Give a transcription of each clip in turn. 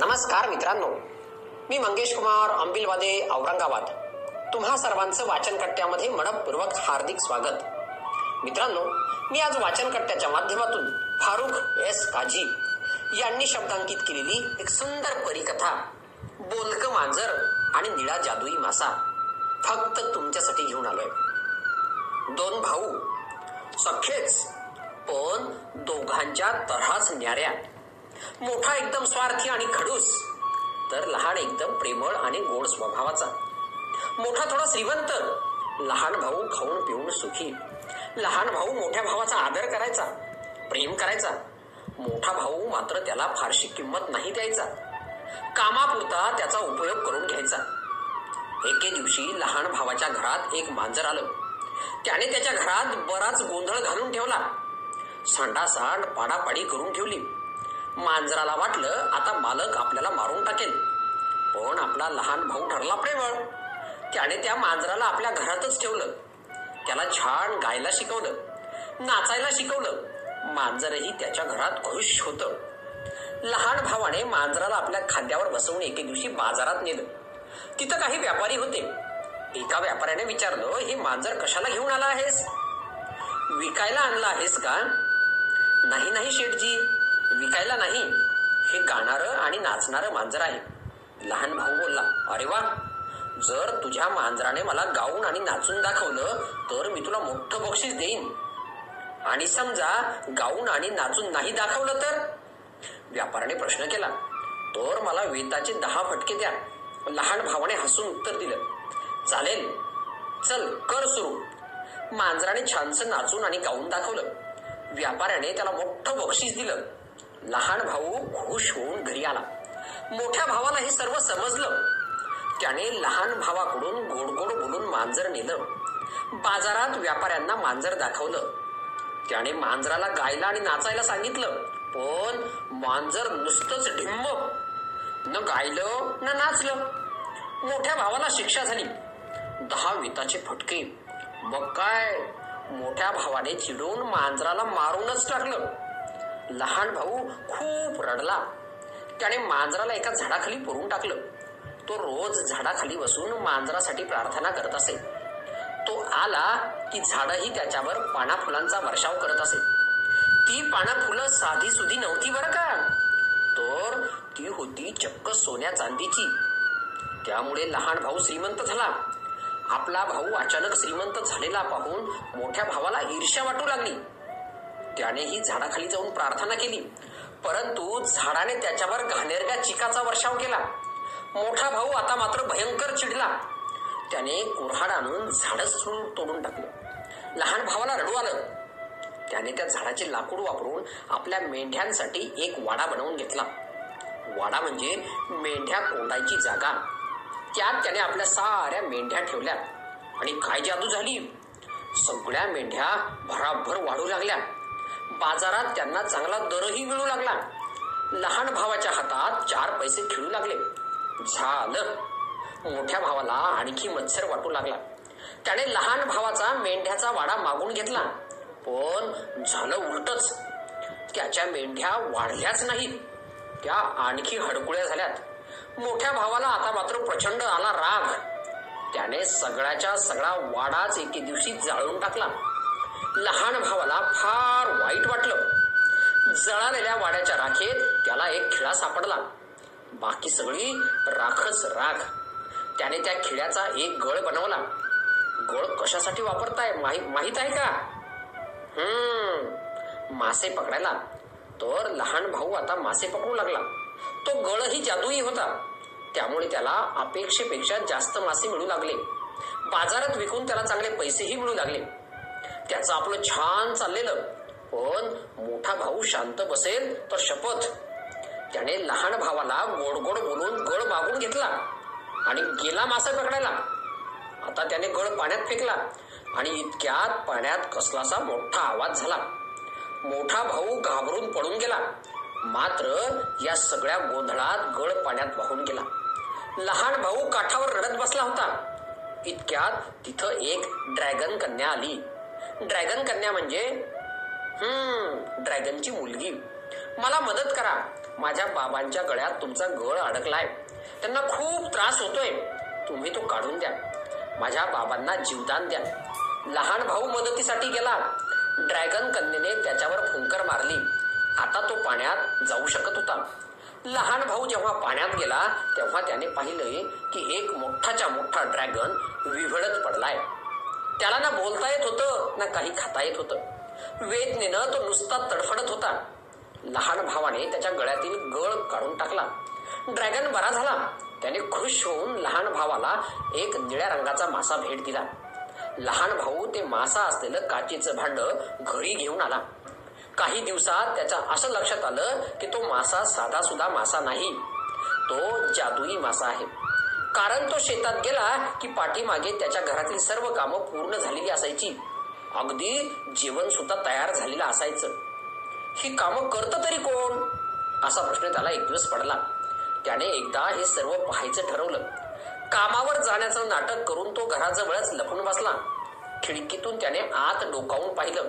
नमस्कार मित्रांनो. मी मंगेश कुमार अंबिलवादे औरंगाबाद. तुम्हा सर्वांचं वाचन कट्ट्यामध्ये मनपूर्वक हार्दिक स्वागत. मित्रांनो मी आज वाचन कट्ट्याच्या माध्यमातून फारुख एस काजी यांनी शब्दांकित केलेली एक सुंदर परिकथा बोलक मांजर आणि निळा जादुई मासा फक्त तुमच्यासाठी घेऊन आलोय. दोन भाऊ सखेच पण दोघांच्या तऱ्हाच न्याऱ्या. मोठा एकदम स्वार्थी आणि खडूस तर लहान एकदम प्रेमळ आणि गोड स्वभावाचा. मोठा थोडा श्रीमंत लहान भाऊ खाऊन पिऊन सुखी. लहान भाऊ मोठ्या भावाचा आदर करायचा प्रेम करायचा. मोठा भाऊ मात्र त्याला फारशी किंमत नाही द्यायचा. कामापुरता त्याचा उपयोग करून घ्यायचा. एके दिवशी लहान भावाच्या घरात एक मांजर आलं. त्याने त्याच्या घरात बराच गोंधळ घालून ठेवला. सांडासांड पाडापाडी करून ठेवली. मांजराला वाटलं आता मालक आपल्याला मारून टाकेल. पण आपला लहान भाऊ ठरला प्रेमळ. त्याने त्या मांजराला आपल्या घरातच ठेवलं. त्याला छान गायला शिकवलं. नाचायला शिकवलं. मांजरही त्याच्या घरात खुश होतं. लहान भावाने मांजराला आपल्या खांद्यावर बसवून एके दिवशी बाजारात नेलं. तिथं काही व्यापारी होते. एका व्यापाऱ्याने विचारलं हे मांजर कशाला घेऊन आला आहेस? विकायला आणला आहेस का? नाही नाही शेठजी. विकायला नाही. हे गाणारं आणि नाचणारं मांजर आहे. लहान भाऊ बोलला अरे वा जर तुझ्या मांजराने मला गाऊन आणि नाचून दाखवलं तर मी तुला मोठं बक्षीस देईन. आणि समजा गाऊन आणि नाचून नाही दाखवलं तर? व्यापाराने प्रश्न केला तर मला वेताचे दहा फटके द्या. लहान भावाने हसून उत्तर दिलं चालेल चल कर सुरू. मांजराने छानसं नाचून आणि गाऊन दाखवलं. व्यापाऱ्याने त्याला मोठं बक्षीस दिलं. लहान भाऊ खुश होऊन घरी आला. मोठ्या भावाला हे सर्व समजलं. त्याने लहान भावाकडून गोड गोड बोलून मांजर नेलं. बाजारात व्यापाऱ्यांना मांजर दाखवलं. त्याने मांजराला गायला आणि नाचायला सांगितलं पण मांजर नुसतंच ढिम्म न गायलं न नाचलं. मोठ्या भावाला शिक्षा झाली. दहा विताचे फटके. मग काय? मोठ्या भावाने चिडून मांजराला मारूनच टाकलं. लहान भाऊ खूप रडला. त्याने मांजराला एका झाडाखाली पुरून टाकलं. तो रोज झाडाखाली बसून मांजरासाठी प्रार्थना करत असे. तो आला की झाडही त्याच्यावर पाना फुलांचा वर्षाव करत असे. ती पाना फुलं साधी सुधी नव्हती बरं का? तर ती होती चक्क सोन्या चांदीची. त्यामुळे लहान भाऊ श्रीमंत झाला. आपला भाऊ अचानक श्रीमंत झालेला पाहून मोठ्या भावाला ईर्ष्या वाटू लागली. त्यानेही झाडाखाली जाऊन प्रार्थना केली. परंतु झाडाने त्याच्यावर घाणेरड्या चिकाचा वर्षाव केला. मोठा भाऊ आता मात्र भयंकर चिडला. त्याने कुऱ्हाड आणून झाडच तोडून टाकलं. लहान भावाला रडू आलं. त्याने त्या झाडाचे लाकूड वापरून आपल्या मेंढ्यांसाठी एक वाडा बनवून घेतला. वाडा म्हणजे मेंढ्या कोंडायची जागा. त्यात त्याने आपल्या साऱ्या मेंढ्या ठेवल्या. आणि काय जादू झाली? सगळ्या मेंढ्या भराभर वाढू लागल्या. बाजारात त्यांना चांगला दरही मिळू लागला. लहान भावाच्या हातात चार पैसे खेळू लागले. झालं. मोठ्या भावाला आणखी मत्सर वाटू लागला. त्याने लहान भावाचा मेंढ्याचा वाडा मागून घेतला. पण झालं उलटच. त्याच्या मेंढ्या वाढल्याच नाहीत. त्या आणखी हडकुळ्या झाल्यात. मोठ्या भावाला आता मात्र प्रचंड आला राग. त्याने सगळ्याच्या सगळा वाडाच एके दिवशी जाळून टाकला. लहान भावाला फार वाईट वाटलं. जळालेल्या वाड्याच्या राखेत त्याला एक खिळा सापडला. बाकी सगळी राखच राख. त्याने त्या खिळ्याचा एक गळ बनवला. गळ कशासाठी वापरताय? माहीत आहे का? हम्म. मासे पकडायला. तर लहान भाऊ आता मासे पकडू लागला. तो गळही जादूही होता. त्यामुळे त्याला अपेक्षेपेक्षा जास्त मासे मिळू लागले. बाजारात विकून त्याला चांगले पैसेही मिळू लागले. त्याचं आपलं छान चाललेलं. पण मोठा भाऊ शांत बसेल तर शपथ. त्याने लहान भावाला गोड गोड बोलून गळ मागून घेतला आणि गेला मासा पकडायला. आता त्याने गळ पाण्यात फेकला आणि इतक्यात पाण्यात कसलासा मोठा आवाज झाला. मोठा भाऊ घाबरून पडून गेला. मात्र या सगळ्या गोंधळात गळ पाण्यात वाहून गेला. लहान भाऊ काठावर रडत बसला होता. इतक्यात तिथं एक ड्रॅगन कन्या आली. ड्रॅगन कन्या म्हणजे? हम्म ड्रॅगनची मुलगी. मला मदत करा. माझ्या बाबांच्या गळ्यात तुमचा गळ अडकलाय. त्यांना खूप त्रास होतोय. तुम्ही तो काढून द्या. माझ्या बाबांना जीवदान द्या. लहान भाऊ मदतीसाठी गेला. ड्रॅगन कन्येने त्याच्यावर फुंकर मारली. आता तो पाण्यात जाऊ शकत होता. लहान भाऊ जेव्हा पाण्यात गेला तेव्हा त्याने पाहिलंय की एक मोठाच्या मोठा ड्रॅगन विव्हळत पडलाय. त्याला ना बोलता येत होतं ना काही खाता येत होतं. वेदनेनं तो नुसता तडफडत होता. लहान भावाने त्याच्या गळ्यातील गळ काढून टाकला. ड्रॅगन बरा झाला. त्याने खुश होऊन लहान भावाला एक निळ्या रंगाचा मासा भेट दिला. लहान भाऊ ते मासा असलेलं काचेचं भांड घरी घेऊन आला. काही दिवसात त्याच्या असं लक्षात आलं की तो मासा साधा सुद्धा मासा नाही. तो जादुई मासा आहे. कारण तो शेतात गेला की पाठीमागे त्याच्या घरातील सर्व कामं पूर्ण झालेली असायची. अगदी जेवण सुद्धा तयार झालेलं असायचं. ही कामं करत तरी कोण? असा प्रश्न त्याला एक दिवस पडला. त्याने एकदा हे सर्व पाहायचं ठरवलं. कामावर जाण्याचं नाटक करून तो घराजवळच लपून बसला. खिडकीतून त्याने आत डोकावून पाहिलं.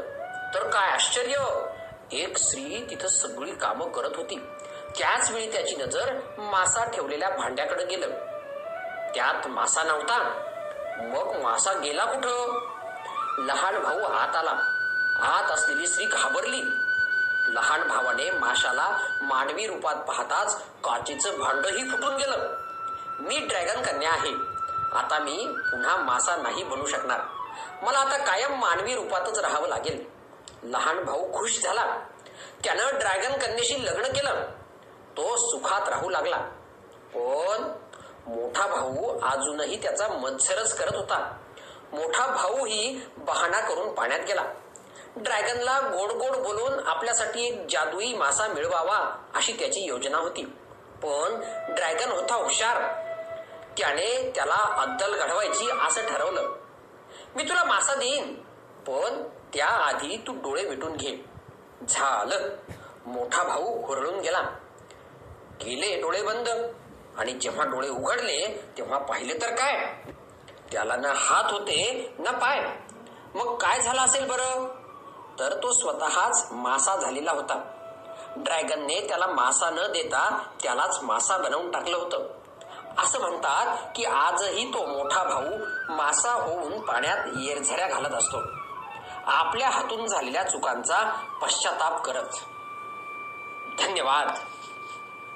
तर काय आश्चर्य! एक स्त्री तिथं सगळी कामं करत होती. त्याच वेळी त्याची नजर मासा ठेवलेल्या भांड्याकडे गेलं. त्यात मासा नव्हता. मग मासा गेला कुठं? लहान भाऊ आत आला. आत असलेली स्त्री घाबरली. लहान भावाने माशाला मानवी रूपात पाहताच काचेचं भांडही फुटून गेलं. मी ड्रॅगन कन्या आहे. आता मी पुन्हा मासा नाही बनू शकणार. मला आता कायम मानवी रूपातच राहावं लागेल. लहान भाऊ खुश झाला. त्यानं ड्रॅगन कन्याशी लग्न केलं. तो सुखात राहू लागला. पण मोठा भाऊ अजूनही त्याचा मत्सरच करत होता. मोठा भाऊही बहाणा करून पाण्यात गेला. ड्रॅगनला गोड गोड बोलून आपल्यासाठी एक जादुई मासा मिळवावा अशी त्याची योजना होती. पण ड्रॅगन होता हुशार. त्याने त्याला अद्दल घडवायची असं ठरवलं. मी तुला मासा देईन पण त्याआधी तू डोळे मिटून घे. झालं. मोठा भाऊ हुरळून गेला. केले डोळे बंद. आणि जेव्हा डोळे उघडले तेव्हा पाहिले तर काय? त्याला ना हात होते ना पाय. मग काय झालं असेल बरं? तर तो स्वतःच मासा झालेला होता. ड्रॅगनने त्याला मासा न देता त्यालाच मासा बनवून टाकलं होतं. असं म्हणतात की आजही तो मोठा भाऊ मासा होऊन पाण्यात येरझऱ्या घालत असतो. आपल्या हातून झालेल्या चुकांचा पश्चाताप करत. धन्यवाद.